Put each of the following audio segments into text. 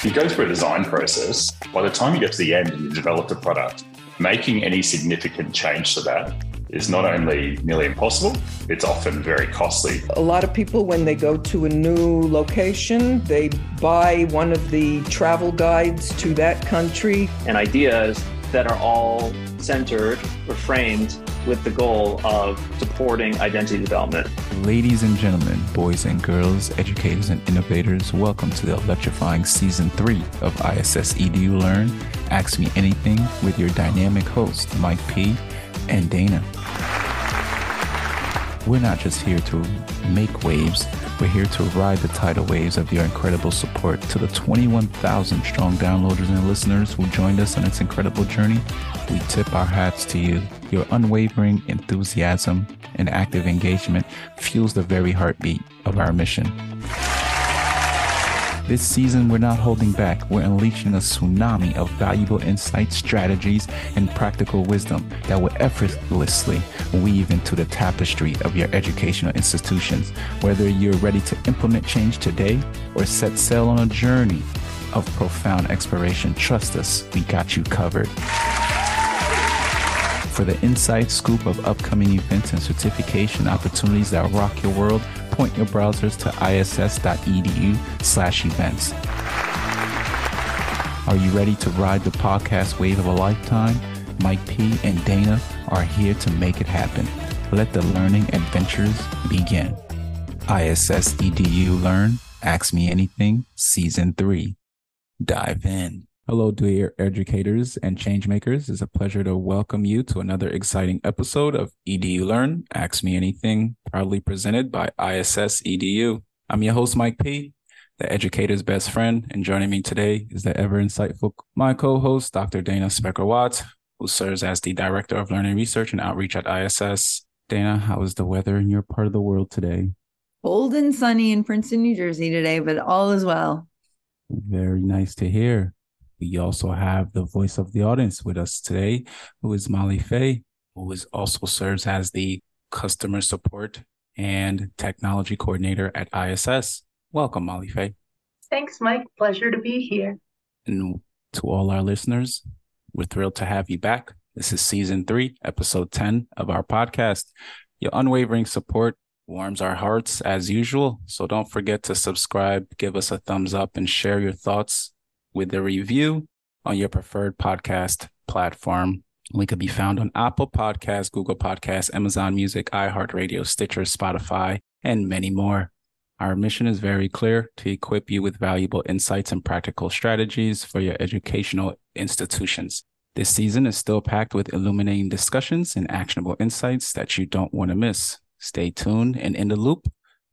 If you go through a design process, by the time you get to the end and you develop a product, making any significant change to that is not only nearly impossible, it's often very costly. A lot of people, when they go to a new location, they buy one of the travel guides to that country. And ideas that are all centered or framed with the goal of supporting identity development. Ladies and gentlemen, boys and girls, educators and innovators, welcome to the electrifying season three of ISS EDU Learn. Ask Me Anything with your dynamic host, Mike P. and Dana. We're not just here to make waves, we're here to ride the tidal waves of your incredible support. To the 21,000 strong downloaders and listeners who joined us on its incredible journey, we tip our hats to you. Your unwavering enthusiasm and active engagement fuels the very heartbeat of our mission. This season, we're not holding back. We're unleashing a tsunami of valuable insights, strategies, and practical wisdom that will effortlessly weave into the tapestry of your educational institutions. Whether you're ready to implement change today or set sail on a journey of profound exploration, trust us, we got you covered. For the inside scoop of upcoming events and certification opportunities that rock your world, point your browsers to iss.edu slash events. Are you ready to ride the podcast wave of a lifetime? Mike P. and Dana are here to make it happen. Let the learning adventures begin. ISS EDU Learn, Ask Me Anything, Season 3. Dive in. Hello, dear educators and changemakers. It's a pleasure to welcome you to another exciting episode of EDU Learn, Ask Me Anything, proudly presented by ISS EDU. I'm your host, Mike P., the educator's best friend, and joining me today is the ever insightful my co-host, Dr. Dana Specker Watts, who serves as the Director of Learning Research and Outreach at ISS. Dana, how is the weather in your part of the world today? Cold and sunny in Princeton, New Jersey today, but all is well. Very nice to hear. We also have the voice of the audience with us today, who is Molly Fay, who is also serves as the customer support and technology coordinator at ISS. Welcome, Molly Fay. Thanks, Mike. Pleasure to be here. And to all our listeners, we're thrilled to have you back. This is season three, episode 10 of our podcast. Your unwavering support warms our hearts as usual. So don't forget to subscribe, give us a thumbs up, and share your thoughts with a review on your preferred podcast platform. We could be found on Apple Podcasts, Google Podcasts, Amazon Music, iHeartRadio, Stitcher, Spotify, and many more. Our mission is very clear to equip you with valuable insights and practical strategies for your educational institutions. This season is still packed with illuminating discussions and actionable insights that you don't want to miss. Stay tuned and in the loop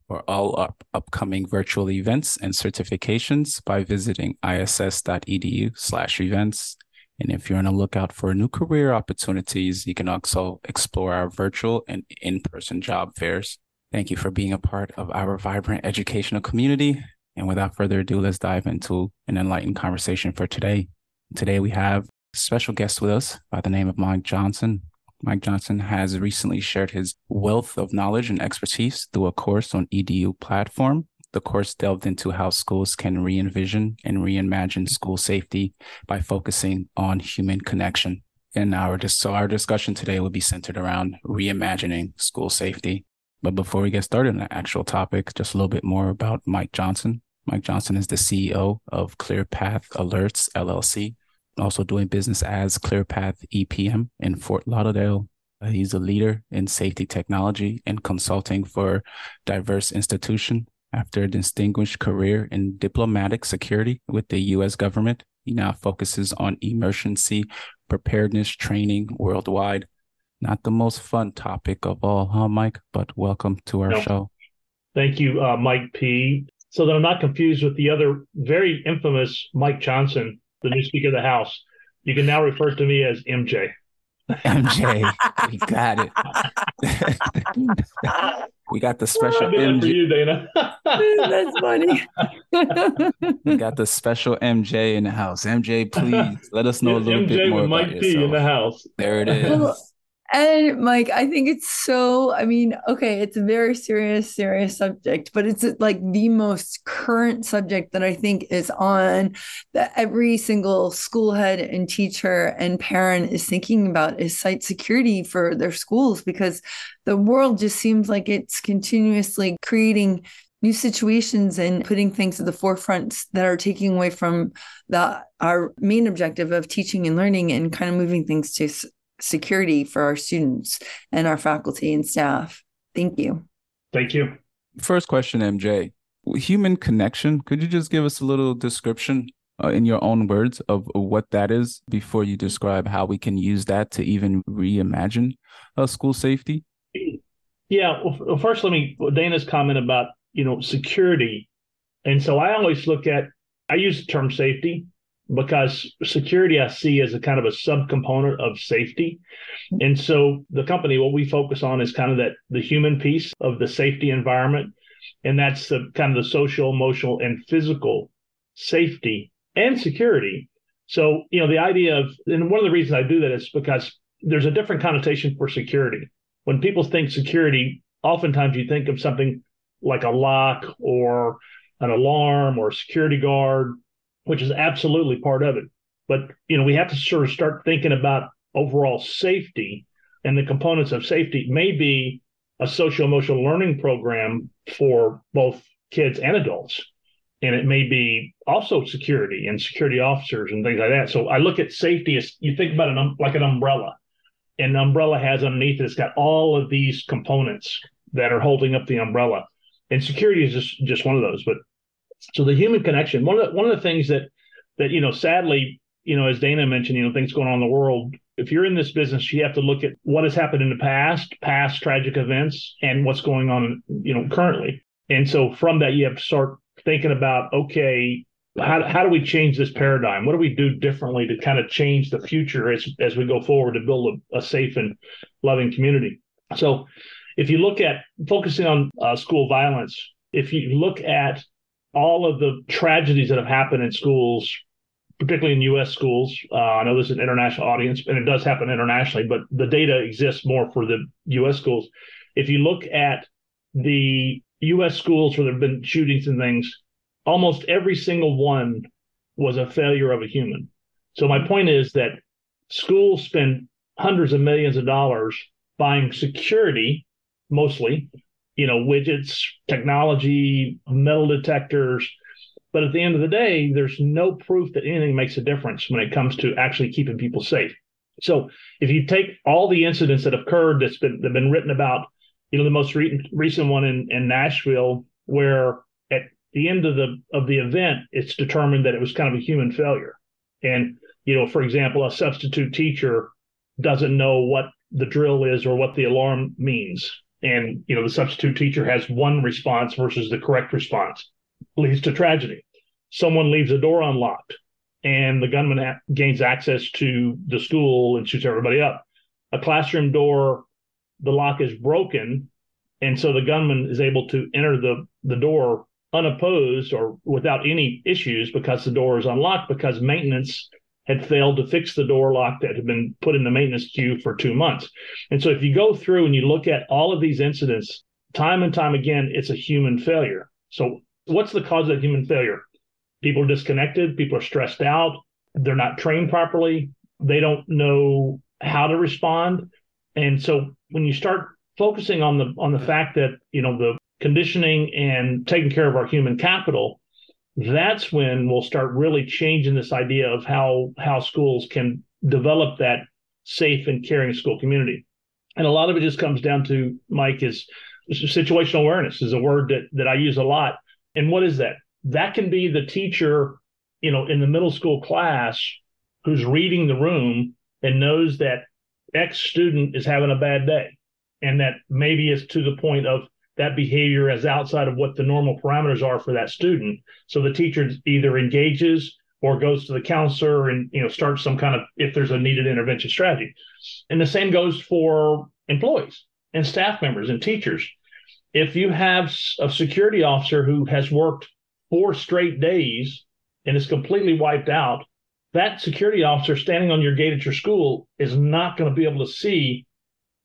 for all up- upcoming virtual events and certifications by visiting iss.edu slash events. And if you're on the lookout for new career opportunities, you can also explore our virtual and in-person job fairs. Thank you for being a part of our vibrant educational community. And without further ado, let's dive into an enlightened conversation for today. Today we have a special guest with us by the name of Mike Johnson. Mike Johnson has recently shared his wealth of knowledge and expertise through a course on EDU platform. The course delved into how schools can re envision and reimagine school safety by focusing on human connection. And our so our discussion today will be centered around reimagining school safety. But before we get started on the actual topic, just a little bit more about Mike Johnson. Mike Johnson is the CEO of ClearPath Alerts LLC, also doing business as ClearPath EPM in Fort Lauderdale. Uh, he's a leader in safety technology and consulting for diverse institution. After a distinguished career in diplomatic security with the U.S. government, he now focuses on emergency preparedness training worldwide. Not the most fun topic of all, huh, Mike? But welcome to our show. Thank you, uh, Mike P. So that I'm not confused with the other very infamous Mike Johnson, the new Speaker of the House. You can now refer to me as MJ. MJ, we got it. we got the special I did for MJ. you, Dana. That's funny. We got the special MJ in the house. MJ, please let us know a little MJ bit more with about Mike P in the house. There it is. Well, And Mike, I think it's so, I mean, okay, it's a very serious, serious subject, but it's like the most current subject that I think is on that every single school head and teacher and parent is thinking about is site security for their schools because the world just seems like it's continuously creating new situations and putting things at the forefront that are taking away from the our main objective of teaching and learning and kind of moving things to security for our students and our faculty and staff. Thank you. Thank you. First question, MJ. Human connection. Could you just give us a little description uh, in your own words of what that is before you describe how we can use that to even reimagine uh, school safety? Yeah. Well, first, let me Dana's comment about you know security, and so I always look at I use the term safety because security I see as a kind of a subcomponent of safety. And so the company, what we focus on is kind of that the human piece of the safety environment. And that's the kind of the social, emotional, and physical safety and security. So, you know, the idea of, and one of the reasons I do that is because there's a different connotation for security. When people think security, oftentimes you think of something like a lock or an alarm or a security guard which is absolutely part of it. But you know, we have to sort of start thinking about overall safety and the components of safety. Maybe a social emotional learning program for both kids and adults. And it may be also security and security officers and things like that. So I look at safety as you think about it like an umbrella. And the umbrella has underneath it, it's got all of these components that are holding up the umbrella. And security is just just one of those. But so the human connection, one of the, one of the things that that you know, sadly, you know, as Dana mentioned, you know, things going on in the world. If you're in this business, you have to look at what has happened in the past, past tragic events, and what's going on, you know, currently. And so from that, you have to start thinking about, okay, how, how do we change this paradigm? What do we do differently to kind of change the future as, as we go forward to build a, a safe and loving community? So if you look at focusing on uh, school violence, if you look at all of the tragedies that have happened in schools, particularly in U.S. schools. Uh, I know this is an international audience, and it does happen internationally, but the data exists more for the U.S. schools. If you look at the U.S. schools where there have been shootings and things, almost every single one was a failure of a human. So my point is that schools spend hundreds of millions of dollars buying security, mostly you know, widgets, technology, metal detectors. But at the end of the day, there's no proof that anything makes a difference when it comes to actually keeping people safe. So if you take all the incidents that occurred that's been that been written about, you know, the most re- recent one in, in Nashville, where at the end of the of the event, it's determined that it was kind of a human failure. And, you know, for example, a substitute teacher doesn't know what the drill is or what the alarm means and you know the substitute teacher has one response versus the correct response leads to tragedy. Someone leaves a door unlocked and the gunman gains access to the school and shoots everybody up. A classroom door the lock is broken and so the gunman is able to enter the the door unopposed or without any issues because the door is unlocked because maintenance had failed to fix the door lock that had been put in the maintenance queue for two months. And so if you go through and you look at all of these incidents, time and time again, it's a human failure. So what's the cause of that human failure? People are disconnected, people are stressed out, they're not trained properly, they don't know how to respond. And so when you start focusing on the on the fact that, you know, the conditioning and taking care of our human capital that's when we'll start really changing this idea of how how schools can develop that safe and caring school community. And a lot of it just comes down to Mike is situational awareness is a word that that I use a lot. And what is that? That can be the teacher, you know, in the middle school class who's reading the room and knows that X student is having a bad day and that maybe it's to the point of that behavior as outside of what the normal parameters are for that student. So the teacher either engages or goes to the counselor and you know starts some kind of if there's a needed intervention strategy. And the same goes for employees and staff members and teachers. If you have a security officer who has worked four straight days and is completely wiped out, that security officer standing on your gate at your school is not going to be able to see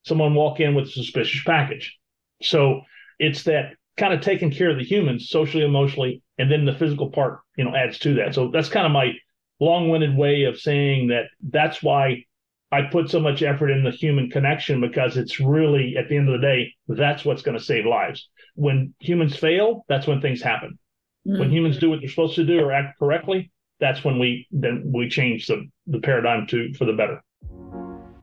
someone walk in with a suspicious package. So it's that kind of taking care of the humans socially, emotionally, and then the physical part, you know, adds to that. So that's kind of my long-winded way of saying that that's why I put so much effort in the human connection because it's really at the end of the day, that's what's going to save lives. When humans fail, that's when things happen. Mm. When humans do what they're supposed to do or act correctly, that's when we then we change the, the paradigm to for the better.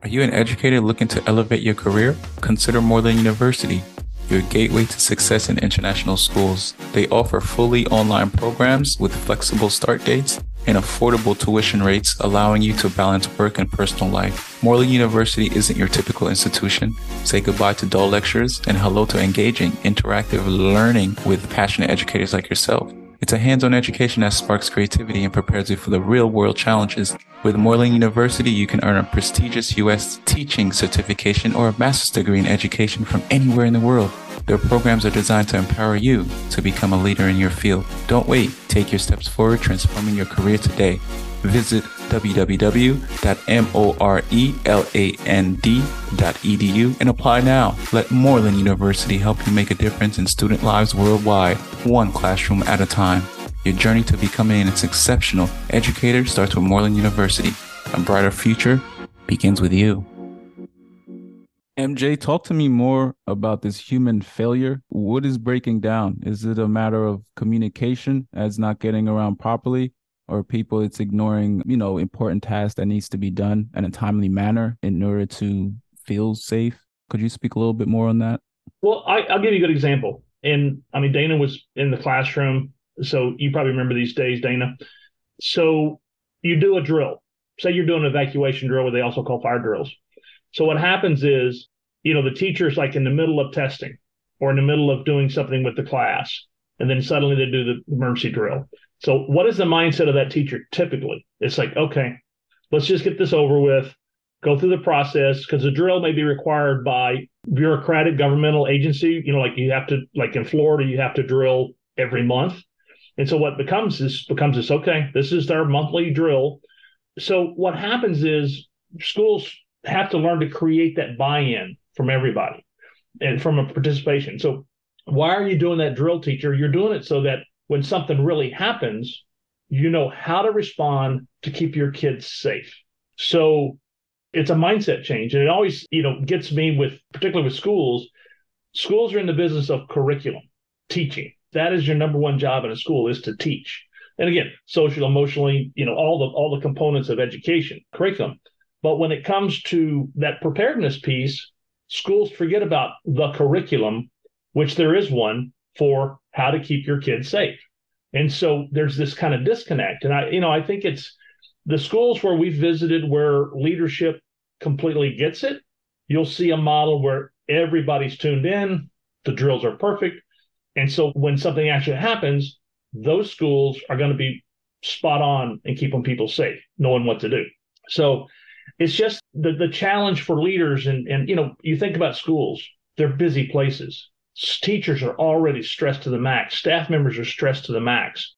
Are you an educator looking to elevate your career? Consider Moreland University, your gateway to success in international schools. They offer fully online programs with flexible start dates and affordable tuition rates, allowing you to balance work and personal life. Moreland University isn't your typical institution. Say goodbye to dull lectures and hello to engaging, interactive learning with passionate educators like yourself. It's a hands-on education that sparks creativity and prepares you for the real-world challenges. With Moreland University, you can earn a prestigious U.S. teaching certification or a master's degree in education from anywhere in the world. Their programs are designed to empower you to become a leader in your field. Don't wait. Take your steps forward, transforming your career today. Visit www.moreland.edu and apply now. Let Moreland University help you make a difference in student lives worldwide, one classroom at a time. Your journey to becoming an exceptional educator starts with Moreland University. A brighter future begins with you. MJ, talk to me more about this human failure. What is breaking down? Is it a matter of communication as not getting around properly? Or people it's ignoring you know important tasks that needs to be done in a timely manner in order to feel safe. Could you speak a little bit more on that? Well I, will give you a good example. And i mean dana was in the classroom so you probably remember these days dana. So you do a drill. Say you're doing an evacuation drill what they also call fire drills. So what happens is you know the teacher's like in the middle of testing or in the middle of doing something with the class and then suddenly they do the emergency drill so, what is the mindset of that teacher typically? It's like, okay, let's just get this over with, go through the process, because the drill may be required by bureaucratic governmental agency. You know, like you have to, like in Florida, you have to drill every month. And so what becomes this becomes this, okay, this is their monthly drill. So what happens is schools have to learn to create that buy-in from everybody and from a participation. So why are you doing that drill, teacher? You're doing it so that when something really happens, you know how to respond to keep your kids safe. So it's a mindset change. And it always, you know, gets me with, particularly with schools, schools are in the business of curriculum, teaching. That is your number one job in a school is to teach. And again, social, emotionally, you know, all the all the components of education, curriculum. But when it comes to that preparedness piece, schools forget about the curriculum, which there is one, for how to keep your kids safe. And so there's this kind of disconnect. And I, you know, I think it's the schools where we've visited where leadership completely gets it. You'll see a model where everybody's tuned in, the drills are perfect. And so when something actually happens, those schools are going to be spot on and keeping people safe, knowing what to do. So it's just the, the challenge for leaders. And, and, you know, you think about schools, they're busy places teachers are already stressed to the max. Staff members are stressed to the max.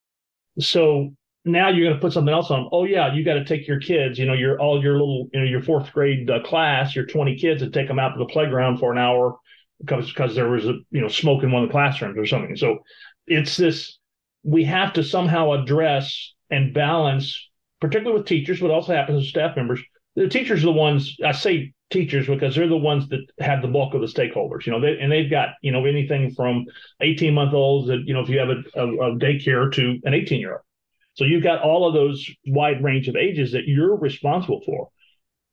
So now you're going to put something else on. Oh yeah, you got to take your kids. You know, your all your little, you know, your fourth grade uh, class, your 20 kids, and take them out to the playground for an hour because because there was a you know smoke in one of the classrooms or something. So it's this. We have to somehow address and balance, particularly with teachers, but also happens with staff members. The teachers are the ones I say teachers because they're the ones that have the bulk of the stakeholders, you know, they, and they've got, you know, anything from 18 month olds that, you know, if you have a, a, a daycare to an 18 year old. So you've got all of those wide range of ages that you're responsible for,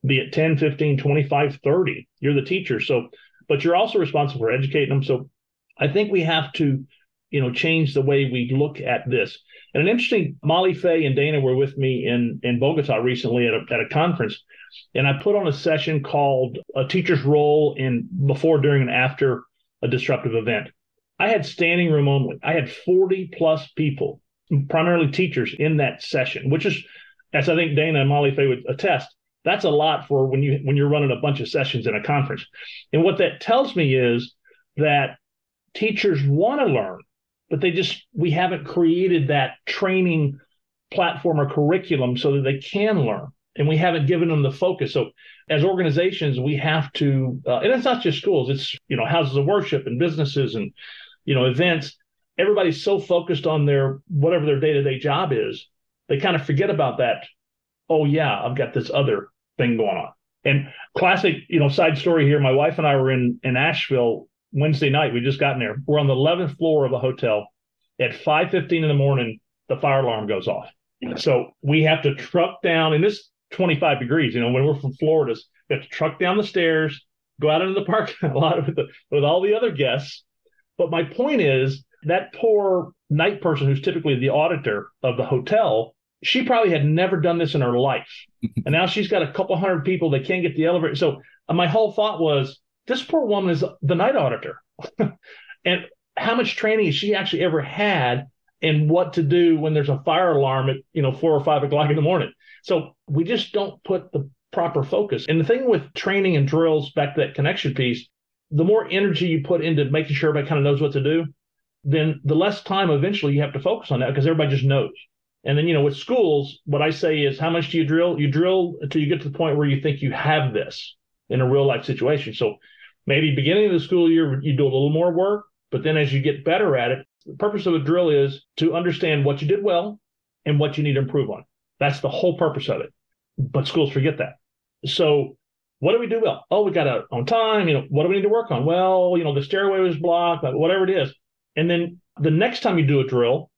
be it 10, 15, 25, 30. You're the teacher. So, but you're also responsible for educating them. So I think we have to, you know, change the way we look at this. And an interesting, Molly Fay and Dana were with me in, in Bogota recently at a, at a conference and I put on a session called A Teacher's Role in Before, During, and After a Disruptive Event. I had standing room only. I had 40 plus people, primarily teachers, in that session, which is, as I think Dana and Molly Fay would attest, that's a lot for when you when you're running a bunch of sessions in a conference. And what that tells me is that teachers want to learn, but they just we haven't created that training platform or curriculum so that they can learn. And we haven't given them the focus. So as organizations, we have to, uh, and it's not just schools, it's, you know, houses of worship and businesses and, you know, events. Everybody's so focused on their, whatever their day to day job is, they kind of forget about that. Oh, yeah, I've got this other thing going on. And classic, you know, side story here. My wife and I were in, in Asheville Wednesday night. We just gotten there. We're on the 11th floor of a hotel. At 5:15 in the morning, the fire alarm goes off. So we have to truck down, and this 25 degrees. You know, when we're from Florida, we have to truck down the stairs, go out into the parking lot with the, with all the other guests. But my point is that poor night person who's typically the auditor of the hotel, she probably had never done this in her life, and now she's got a couple hundred people that can't get the elevator. So uh, my whole thought was, this poor woman is the night auditor, and how much training has she actually ever had in what to do when there's a fire alarm at you know four or five o'clock in the morning? So we just don't put the proper focus. And the thing with training and drills, back to that connection piece, the more energy you put into making sure everybody kind of knows what to do, then the less time eventually you have to focus on that because everybody just knows. And then, you know, with schools, what I say is, how much do you drill? You drill until you get to the point where you think you have this in a real life situation. So maybe beginning of the school year, you do a little more work, but then as you get better at it, the purpose of a drill is to understand what you did well and what you need to improve on. That's the whole purpose of it. But schools forget that. So what do we do well? Oh, we got it on time. You know, what do we need to work on? Well, you know, the stairway was blocked, but whatever it is. And then the next time you do a drill,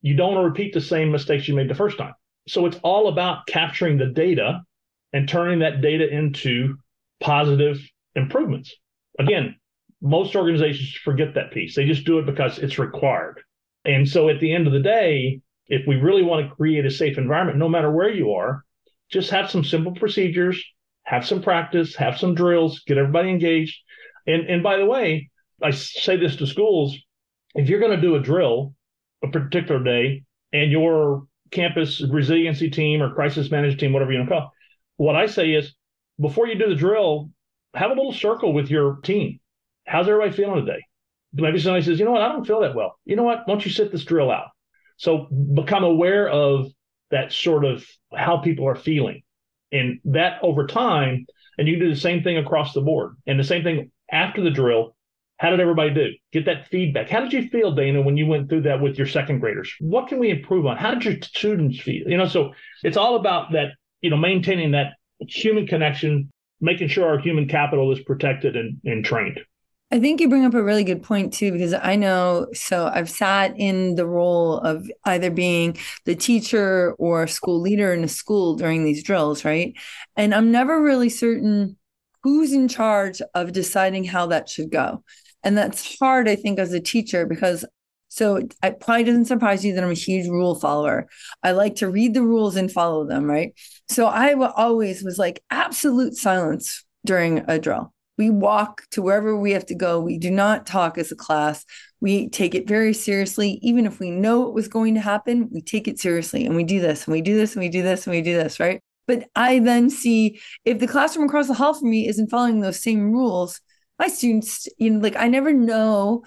you don't want to repeat the same mistakes you made the first time. So it's all about capturing the data and turning that data into positive improvements. Again, most organizations forget that piece. They just do it because it's required. And so at the end of the day, if we really want to create a safe environment, no matter where you are, just have some simple procedures, have some practice, have some drills, get everybody engaged. And and by the way, I say this to schools: if you're going to do a drill a particular day, and your campus resiliency team or crisis management team, whatever you want to call, what I say is before you do the drill, have a little circle with your team. How's everybody feeling today? Maybe somebody says, you know what, I don't feel that well. You know what? Why don't you sit this drill out? So become aware of that sort of how people are feeling. And that over time, and you do the same thing across the board. And the same thing after the drill. How did everybody do? Get that feedback. How did you feel, Dana, when you went through that with your second graders? What can we improve on? How did your students feel? You know, so it's all about that, you know, maintaining that human connection, making sure our human capital is protected and, and trained. I think you bring up a really good point too, because I know so I've sat in the role of either being the teacher or school leader in a school during these drills, right? And I'm never really certain who's in charge of deciding how that should go. And that's hard, I think, as a teacher, because so it probably doesn't surprise you that I'm a huge rule follower. I like to read the rules and follow them, right? So I always was like absolute silence during a drill we walk to wherever we have to go. We do not talk as a class. We take it very seriously. Even if we know it was going to happen, we take it seriously and we do this and we do this and we do this and we do this, right? But I then see if the classroom across the hall from me isn't following those same rules, my students, you know, like I never know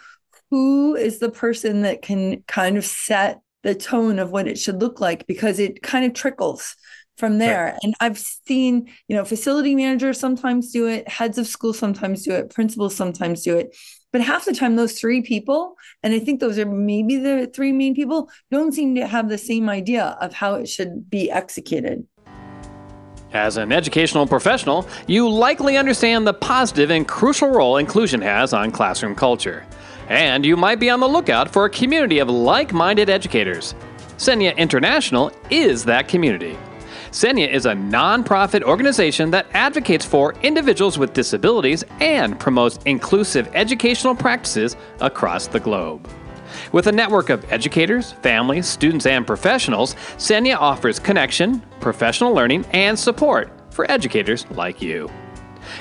who is the person that can kind of set the tone of what it should look like because it kind of trickles from there. Right. And I've seen, you know, facility managers sometimes do it, heads of school sometimes do it, principals sometimes do it. But half the time, those three people, and I think those are maybe the three main people, don't seem to have the same idea of how it should be executed. As an educational professional, you likely understand the positive and crucial role inclusion has on classroom culture. And you might be on the lookout for a community of like minded educators. SENIA International is that community. SENIA is a nonprofit organization that advocates for individuals with disabilities and promotes inclusive educational practices across the globe. With a network of educators, families, students, and professionals, SENIA offers connection, professional learning, and support for educators like you.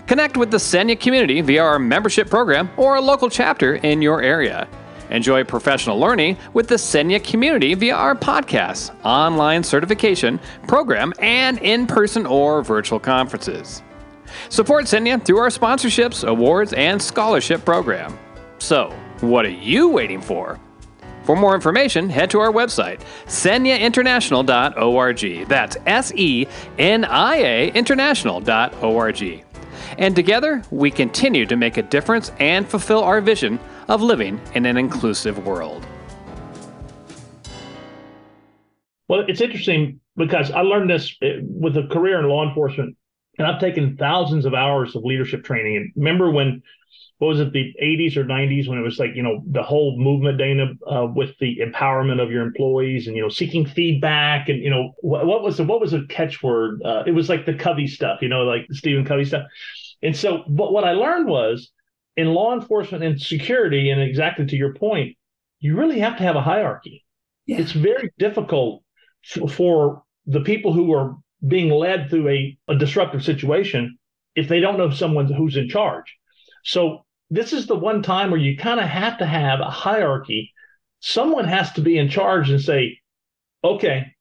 Connect with the SENIA community via our membership program or a local chapter in your area. Enjoy professional learning with the SENIA community via our podcasts, online certification program, and in person or virtual conferences. Support SENIA through our sponsorships, awards, and scholarship program. So, what are you waiting for? For more information, head to our website, seniainternational.org. That's S E N I A international.org. And together, we continue to make a difference and fulfill our vision of living in an inclusive world. Well, it's interesting because I learned this eh, with a career in law enforcement, and I've taken thousands of hours of leadership training. And remember when, what was it, the 80s or 90s, when it was like, you know, the whole movement, Dana, uh, with the empowerment of your employees and, you know, seeking feedback. And, you know, what, what was the, what was a catchword? Uh, it was like the Covey stuff, you know, like Stephen Covey stuff. And so, but what I learned was in law enforcement and security, and exactly to your point, you really have to have a hierarchy. Yeah. It's very difficult for the people who are being led through a, a disruptive situation if they don't know someone who's in charge. So this is the one time where you kind of have to have a hierarchy. Someone has to be in charge and say, okay,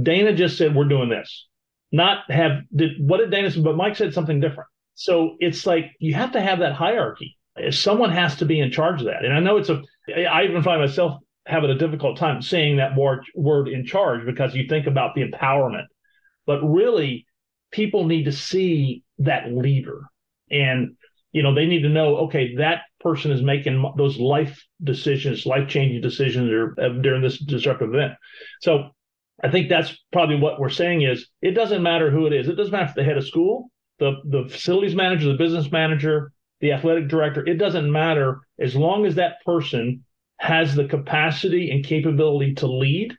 Dana just said we're doing this. Not have did what did Dana say? But Mike said something different. So it's like you have to have that hierarchy. Someone has to be in charge of that. And I know it's a I even find myself having a difficult time saying that word, in charge because you think about the empowerment. But really, people need to see that leader. And, you know, they need to know, okay, that person is making those life decisions, life changing decisions uh, during this disruptive event. So I think that's probably what we're saying is it doesn't matter who it is. It doesn't matter if the head of school, the, the facilities manager, the business manager, the athletic director. It doesn't matter as long as that person has the capacity and capability to lead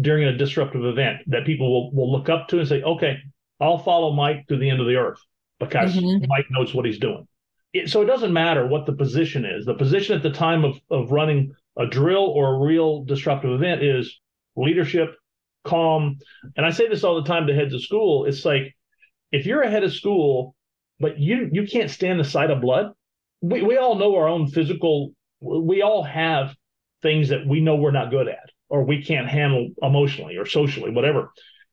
during a disruptive event that people will, will look up to and say, okay, I'll follow Mike to the end of the earth because mm-hmm. Mike knows what he's doing. It, so it doesn't matter what the position is. The position at the time of, of running a drill or a real disruptive event is leadership, calm. And I say this all the time to heads of school. It's like if you're a head of school, but you you can't stand the sight of blood, we, we all know our own physical we all have things that we know we're not good at or we can't handle emotionally or socially, whatever.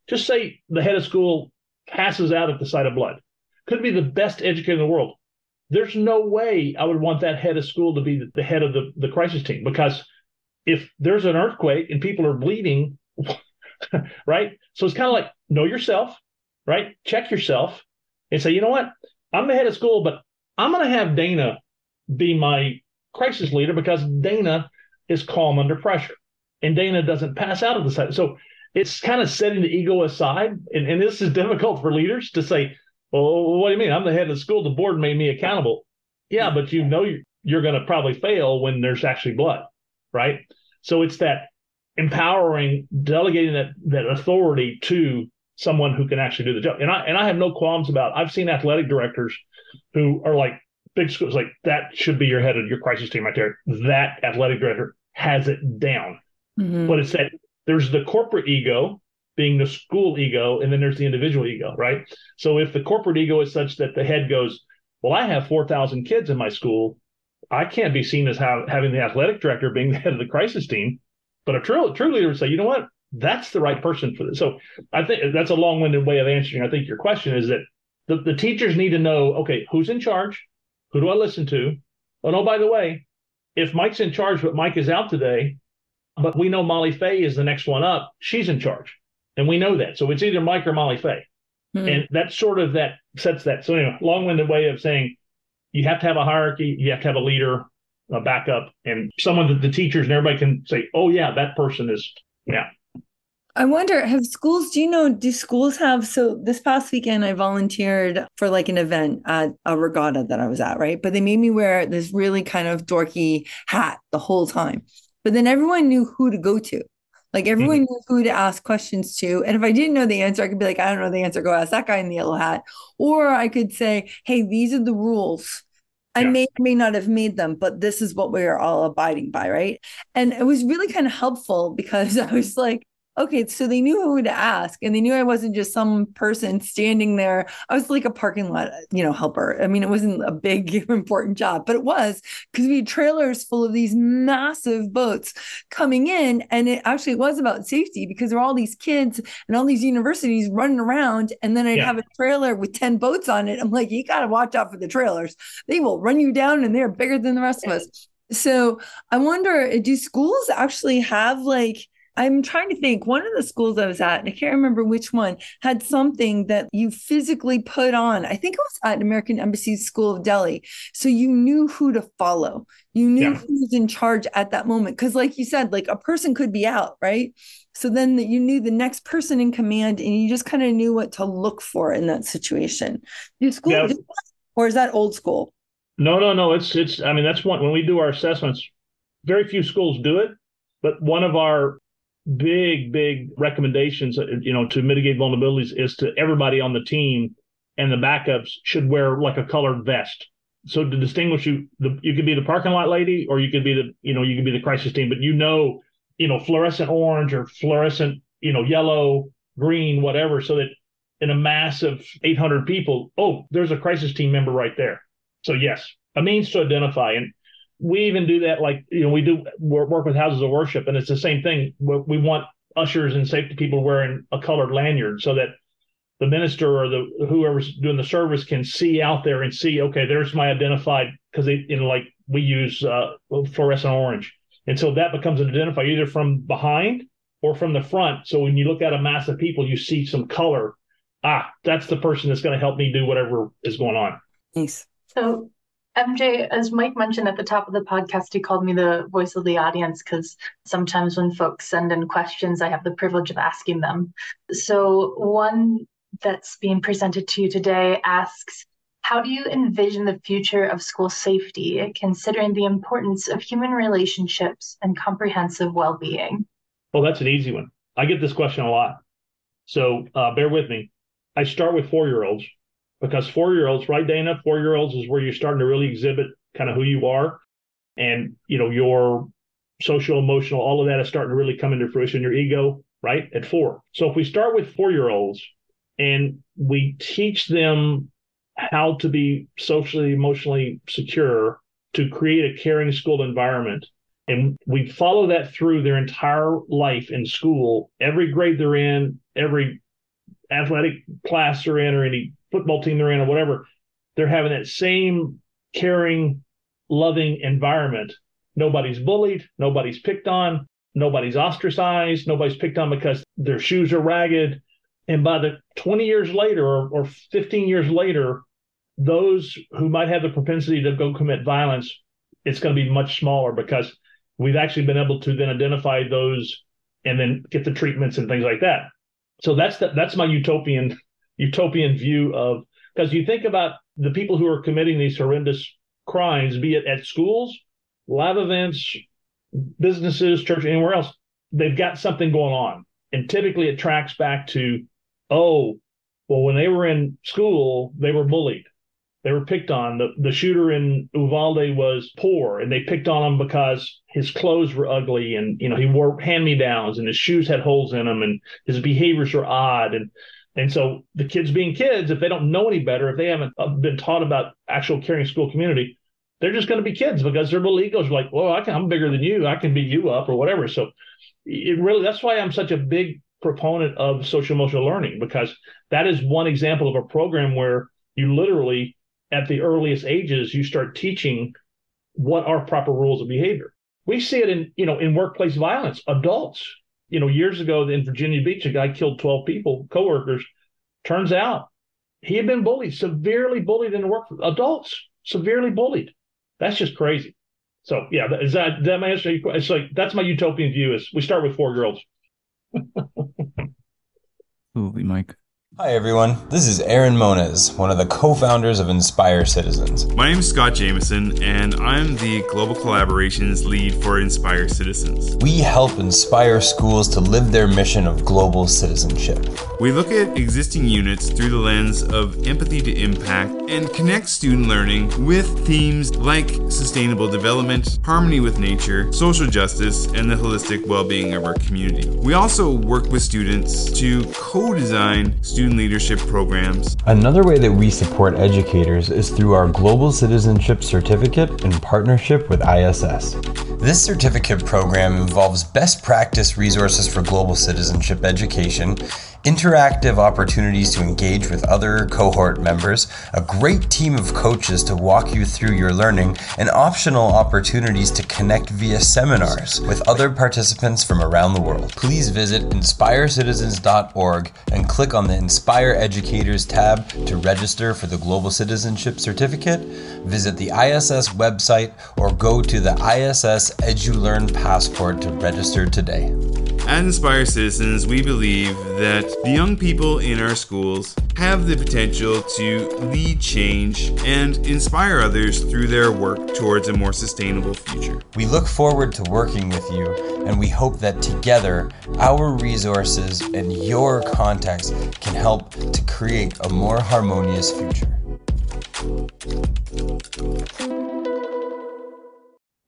Just say the head of school passes out at the sight of blood. Could be the best educator in the world. There's no way I would want that head of school to be the head of the, the crisis team because if there's an earthquake and people are bleeding, right? So it's kind of like know yourself, right? Check yourself and say, you know what? I'm the head of school, but I'm going to have Dana be my crisis leader because Dana is calm under pressure. And Dana doesn't pass out of the side. So it's kind of setting the ego aside. And, and this is difficult for leaders to say, well, what do you mean? I'm the head of the school. The board made me accountable. Yeah, but you know you're, you're going to probably fail when there's actually blood, right? So it's that empowering, delegating that that authority to someone who can actually do the job. And I and I have no qualms about. I've seen athletic directors who are like big schools, like that should be your head of your crisis team right there. That athletic director has it down. Mm-hmm. But it's that there's the corporate ego being the school ego, and then there's the individual ego, right? So if the corporate ego is such that the head goes, well, I have 4,000 kids in my school. I can't be seen as how, having the athletic director being the head of the crisis team. But a true, true leader would say, you know what? That's the right person for this. So I think that's a long winded way of answering. I think your question is that the, the teachers need to know, okay, who's in charge? Who do I listen to? Oh, no, by the way, if Mike's in charge, but Mike is out today, but we know Molly Fay is the next one up, she's in charge. And we know that. So it's either Mike or Molly Fay. Mm-hmm. And that sort of that sets that. So anyway, long-winded way of saying you have to have a hierarchy, you have to have a leader, a backup, and someone that the teachers and everybody can say, oh yeah, that person is yeah. I wonder, have schools, do you know, do schools have? So this past weekend, I volunteered for like an event at a regatta that I was at, right? But they made me wear this really kind of dorky hat the whole time. But then everyone knew who to go to. Like everyone mm-hmm. knew who to ask questions to. And if I didn't know the answer, I could be like, I don't know the answer. Go ask that guy in the yellow hat. Or I could say, hey, these are the rules. I yeah. may may not have made them, but this is what we are all abiding by, right? And it was really kind of helpful because I was like, okay, so they knew who to ask and they knew I wasn't just some person standing there. I was like a parking lot, you know, helper. I mean, it wasn't a big important job, but it was because we had trailers full of these massive boats coming in. And it actually was about safety because there were all these kids and all these universities running around. And then I'd yeah. have a trailer with 10 boats on it. I'm like, you got to watch out for the trailers. They will run you down and they're bigger than the rest of us. So I wonder, do schools actually have like I'm trying to think. One of the schools I was at, and I can't remember which one, had something that you physically put on. I think it was at American Embassy School of Delhi. So you knew who to follow. You knew yeah. who was in charge at that moment. Because, like you said, like a person could be out, right? So then the, you knew the next person in command, and you just kind of knew what to look for in that situation. Do school, yeah. or is that old school? No, no, no. It's it's. I mean, that's one. When we do our assessments, very few schools do it. But one of our big, big recommendations, uh, you know, to mitigate vulnerabilities is to everybody on the team and the backups should wear like a colored vest. So to distinguish you, the, you could be the parking lot lady, or you could be the, you know, you could be the crisis team, but you know, you know, fluorescent orange or fluorescent, you know, yellow, green, whatever, so that in a mass of 800 people, oh, there's a crisis team member right there. So yes, a means to identify. And we even do that like you know we do work with houses of worship and it's the same thing. We want ushers and safety people wearing a colored lanyard so that the minister or the whoever's doing the service can see out there and see okay there's my identified because they you know like we use uh, fluorescent orange. And so that becomes an identifier either from behind or from the front. So when you look at a mass of people you see some color. Ah that's the person that's going to help me do whatever is going on. Nice so MJ, as Mike mentioned at the top of the podcast, he called me the voice of the audience because sometimes when folks send in questions, I have the privilege of asking them. So, one that's being presented to you today asks How do you envision the future of school safety, considering the importance of human relationships and comprehensive well being? Well, that's an easy one. I get this question a lot. So, uh, bear with me. I start with four year olds because four year olds, right, Dana? Four year olds is where you're starting to really exhibit kind of who you are. And, you know, your social, emotional, all of that is starting to really come into fruition, your ego, right, at four. So if we start with four year olds and we teach them how to be socially, emotionally secure to create a caring school environment, and we follow that through their entire life in school, every grade they're in, every athletic class they're in, or any football team they're in or whatever, they're having that same caring, loving environment. Nobody's bullied, nobody's picked on, nobody's ostracized, nobody's picked on because their shoes are ragged. And by the 20 years later or, or 15 years later, those who might have the propensity to go commit violence, it's going to be much smaller because we've actually been able to then identify those and then get the treatments and things like that. So that's the, that's my utopian utopian view of because you think about the people who are committing these horrendous crimes, be it at schools, live events, businesses, church, anywhere else, they've got something going on. And typically it tracks back to, oh, well, when they were in school, they were bullied. They were picked on. The, the shooter in Uvalde was poor, and they picked on him because his clothes were ugly, and you know he wore hand me downs, and his shoes had holes in them, and his behaviors were odd, and and so the kids being kids, if they don't know any better, if they haven't uh, been taught about actual caring school community, they're just going to be kids because their little egos are like, well, I can, I'm bigger than you. I can beat you up or whatever. So it really, that's why I'm such a big proponent of social emotional learning because that is one example of a program where you literally at the earliest ages, you start teaching what are proper rules of behavior. We see it in, you know, in workplace violence, adults you know, years ago in Virginia Beach, a guy killed 12 people, coworkers. Turns out he had been bullied, severely bullied in the work, adults, severely bullied. That's just crazy. So yeah, is that that my answer? It's like that's my utopian view. Is we start with four girls. Absolutely, Mike. Hi, everyone. This is Aaron Moniz, one of the co founders of Inspire Citizens. My name is Scott Jameson, and I'm the Global Collaborations Lead for Inspire Citizens. We help inspire schools to live their mission of global citizenship. We look at existing units through the lens of empathy to impact and connect student learning with themes like sustainable development, harmony with nature, social justice, and the holistic well being of our community. We also work with students to co design student student leadership programs. Another way that we support educators is through our Global Citizenship Certificate in partnership with ISS. This certificate program involves best practice resources for global citizenship education interactive opportunities to engage with other cohort members, a great team of coaches to walk you through your learning, and optional opportunities to connect via seminars with other participants from around the world. Please visit inspirecitizens.org and click on the Inspire Educators tab to register for the Global Citizenship Certificate. Visit the ISS website or go to the ISS EduLearn Passport to register today. At Inspire Citizens, we believe that the young people in our schools have the potential to lead change and inspire others through their work towards a more sustainable future. We look forward to working with you, and we hope that together, our resources and your contacts can help to create a more harmonious future.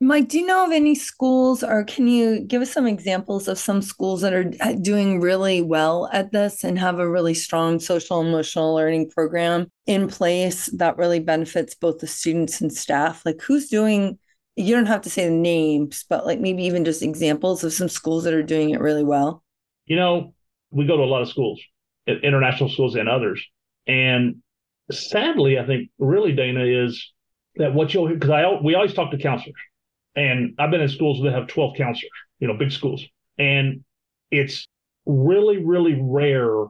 Mike, do you know of any schools, or can you give us some examples of some schools that are uh, doing really well at this and have a really strong social emotional learning program in place that really benefits both the students and staff? Like, who's doing? You don't have to say the names, but like maybe even just examples of some schools that are doing it really well. You know, we go to a lot of schools, international schools and others, and sadly, I think really Dana is that what you'll hear, because I we always talk to counselors and I've been in schools that have 12 counselors, you know, big schools. And it's really, really rare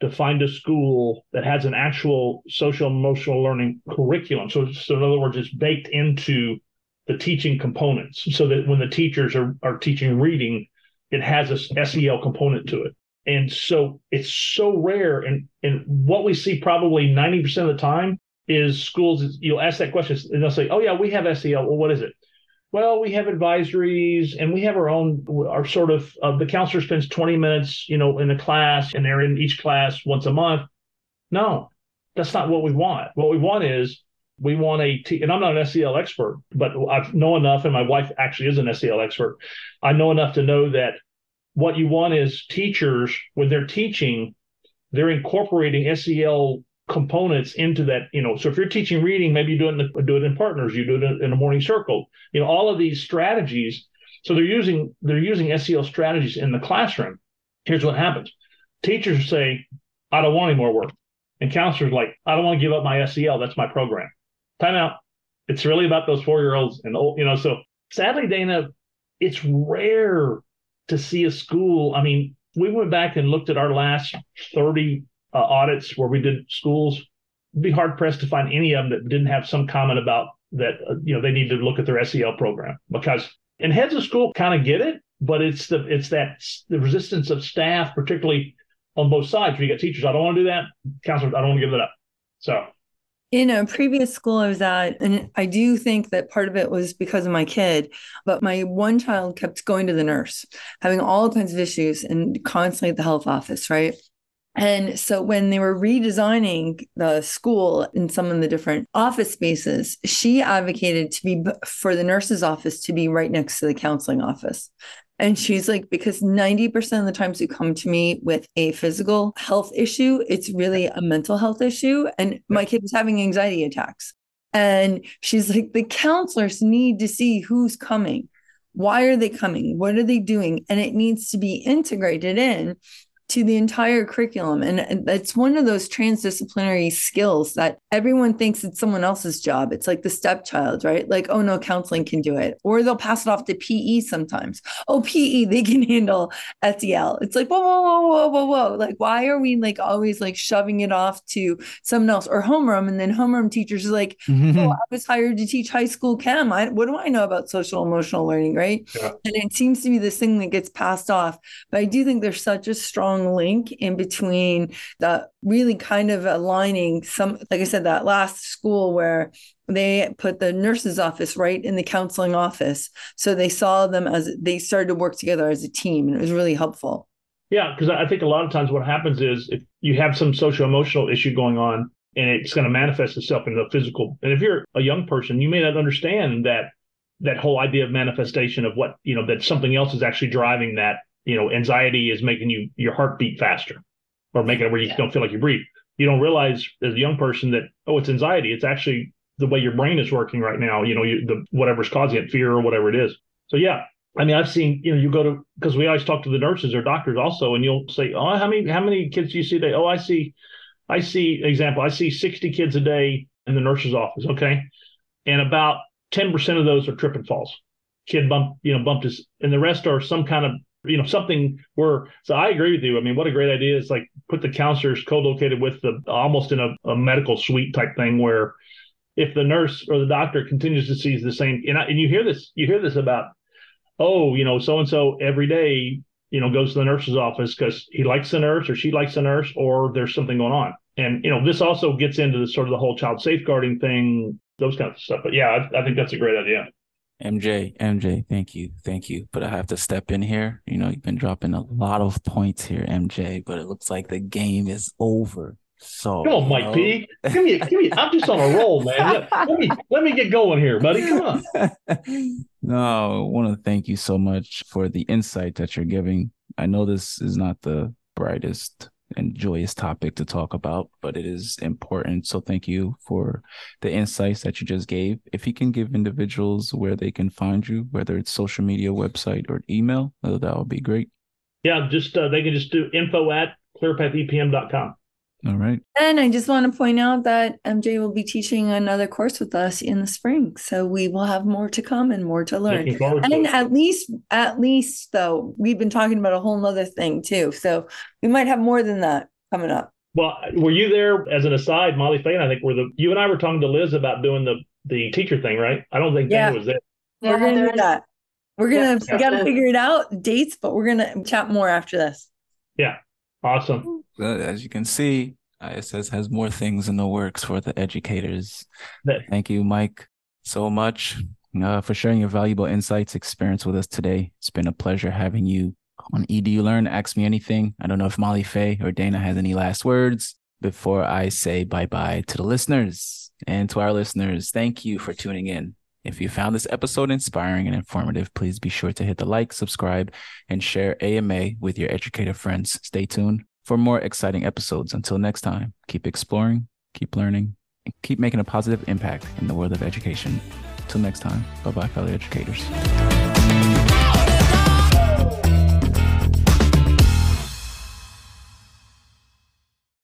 to find a school that has an actual social emotional learning curriculum. So, so in other words, it's baked into the teaching components so that when the teachers are, are teaching reading, it has a SEL component to it. And so it's so rare. And, and what we see probably 90% of the time is schools, you'll ask that question and they'll say, oh, yeah, we have SEL. Well, what is it? Well we have advisories and we have our own our sort of uh, the counselor spends 20 minutes you know in a class and they're in each class once a month. No that's not what we want. What we want is we want a t- and i'm not an sel expert but i know enough and my wife actually is an sel expert. I know enough to know that what you want is teachers when they're teaching they're incorporating sel components into that you know so if you're teaching reading maybe you do it in do it in partners you do it in a morning circle you know all of these strategies so they're using they're using sel strategies in the classroom. Here's what happens. Teachers say i don't want any more work. And counselors like i don't want to give up my sel that's my program. Time out. It's really about those four year olds and old you know so sadly dana it's rare to see a school i mean we went back and looked at our last 30 uh, audits where we did schools, be hard pressed to find any of them that didn't have some comment about that. Uh, you know, they need to look at their SEL program because and heads of school kind of get it, but it's the it's that the resistance of staff, particularly on both sides. We got teachers, I don't want to do that. Counselors, I don't want to give that up. So in a previous school I was at, and I do think that part of it was because of my kid, but my one child kept going to the nurse, having all kinds of issues and constantly at the health office, right? And so when they were redesigning the school in some of the different office spaces, she advocated to be for the nurse's office to be right next to the counseling office. And she's like, because 90% of the times you come to me with a physical health issue, it's really a mental health issue. And my kid was having anxiety attacks. And she's like, the counselors need to see who's coming. Why are they coming? What are they doing? And it needs to be integrated in to the entire curriculum. And it's one of those transdisciplinary skills that everyone thinks it's someone else's job. It's like the stepchild, right? Like, oh no, counseling can do it. Or they'll pass it off to PE sometimes. Oh, PE, they can handle SEL. It's like, whoa, whoa, whoa, whoa, whoa, whoa. Like, why are we like always like shoving it off to someone else or homeroom? And then homeroom teachers are like, mm-hmm. oh, I was hired to teach high school chem. I, what do I know about social emotional learning, right? Yeah. And it seems to be this thing that gets passed off. But I do think there's such a strong link in between the really kind of aligning some, like I said, that last school where they put the nurse's office right in the counseling office. So they saw them as they started to work together as a team, and it was really helpful. Yeah, because I think a lot of times what happens is if you have some social emotional issue going on and it's going to manifest itself in the physical. And if you're a young person, you may not understand that that whole idea of manifestation of what, you know, that something else is actually driving that you know, anxiety is making you your heart beat faster or making it where you yeah. don't feel like you breathe. You don't realize as a young person that, oh, it's anxiety. It's actually the way your brain is working right now, you know, you, the whatever's causing it, fear or whatever it is. So yeah, I mean, I've seen, you know, you go to because we always talk to the nurses or doctors also, and you'll say, Oh, how many how many kids do you see a day? Oh, I see, I see example, I see 60 kids a day in the nurse's office. Okay. And about 10% of those are trip and falls. Kid bump, you know, bumped his and the rest are some kind of you know something where so i agree with you i mean what a great idea it's like put the counselors co-located with the almost in a, a medical suite type thing where if the nurse or the doctor continues to see the same and, I, and you hear this you hear this about oh, you know, so and so every day, you know, goes to the nurse's office because he likes the nurse or she likes the nurse or there's something going on. And, you know, this also gets into the sort of the whole child safeguarding thing, those kinds of stuff. But yeah, I, I think that's a great idea. MJ, MJ, thank you, thank you. But I have to step in here. You know, you've been dropping a mm-hmm. lot of points here, MJ. But it looks like the game is over. So come on, Mike. P. Give me, give me. I'm just on a roll, man. Let me let me get going here, buddy. Come on. no, I want to thank you so much for the insight that you're giving. I know this is not the brightest and joyous topic to talk about, but it is important. So thank you for the insights that you just gave. If you can give individuals where they can find you, whether it's social media, website, or email, that would be great. Yeah, just uh, they can just do info at clearpathepm.com. All right. And I just want to point out that MJ will be teaching another course with us in the spring. So we will have more to come and more to learn. And at least, at least though, we've been talking about a whole nother thing too. So we might have more than that coming up. Well, were you there as an aside, Molly Faye? I think were the you and I were talking to Liz about doing the the teacher thing, right? I don't think yeah. was there. Yeah, we're gonna do that. We're gonna yeah. gotta figure it out, dates, but we're gonna chat more after this. Yeah. Awesome as you can see, ISS has more things in the works for the educators. Thank you, Mike, so much uh, for sharing your valuable insights, experience with us today. It's been a pleasure having you on EDU Learn. Ask me anything. I don't know if Molly Faye or Dana has any last words before I say bye bye to the listeners and to our listeners. Thank you for tuning in. If you found this episode inspiring and informative, please be sure to hit the like, subscribe, and share AMA with your educator friends. Stay tuned for more exciting episodes. Until next time, keep exploring, keep learning, and keep making a positive impact in the world of education. Till next time, bye bye, fellow educators.